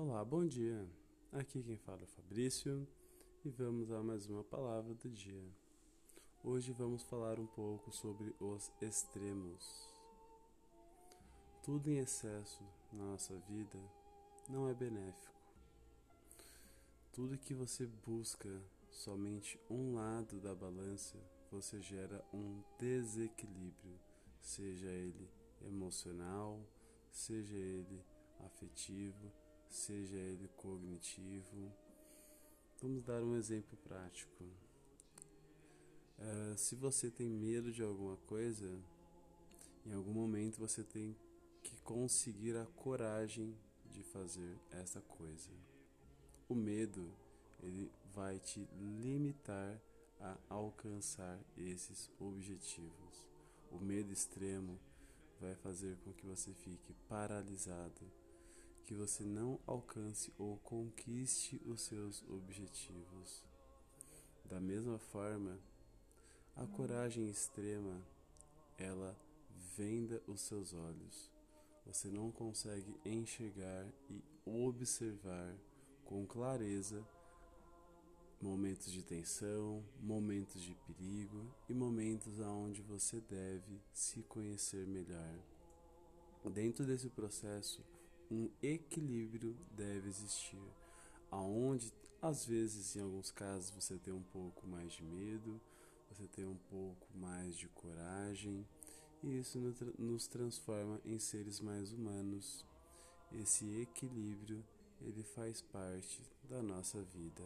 Olá, bom dia. Aqui quem fala é Fabrício e vamos a mais uma palavra do dia. Hoje vamos falar um pouco sobre os extremos. Tudo em excesso na nossa vida não é benéfico. Tudo que você busca somente um lado da balança, você gera um desequilíbrio, seja ele emocional, seja ele afetivo, seja ele cognitivo. Vamos dar um exemplo prático. Uh, se você tem medo de alguma coisa, em algum momento você tem que conseguir a coragem de fazer essa coisa. O medo ele vai te limitar a alcançar esses objetivos. O medo extremo vai fazer com que você fique paralisado, que você não alcance ou conquiste os seus objetivos. Da mesma forma, a coragem extrema, ela venda os seus olhos. Você não consegue enxergar e observar com clareza momentos de tensão, momentos de perigo e momentos aonde você deve se conhecer melhor. Dentro desse processo, um equilíbrio deve existir, aonde às vezes, em alguns casos, você tem um pouco mais de medo, você tem um pouco mais de coragem, e isso nos transforma em seres mais humanos. Esse equilíbrio, ele faz parte da nossa vida.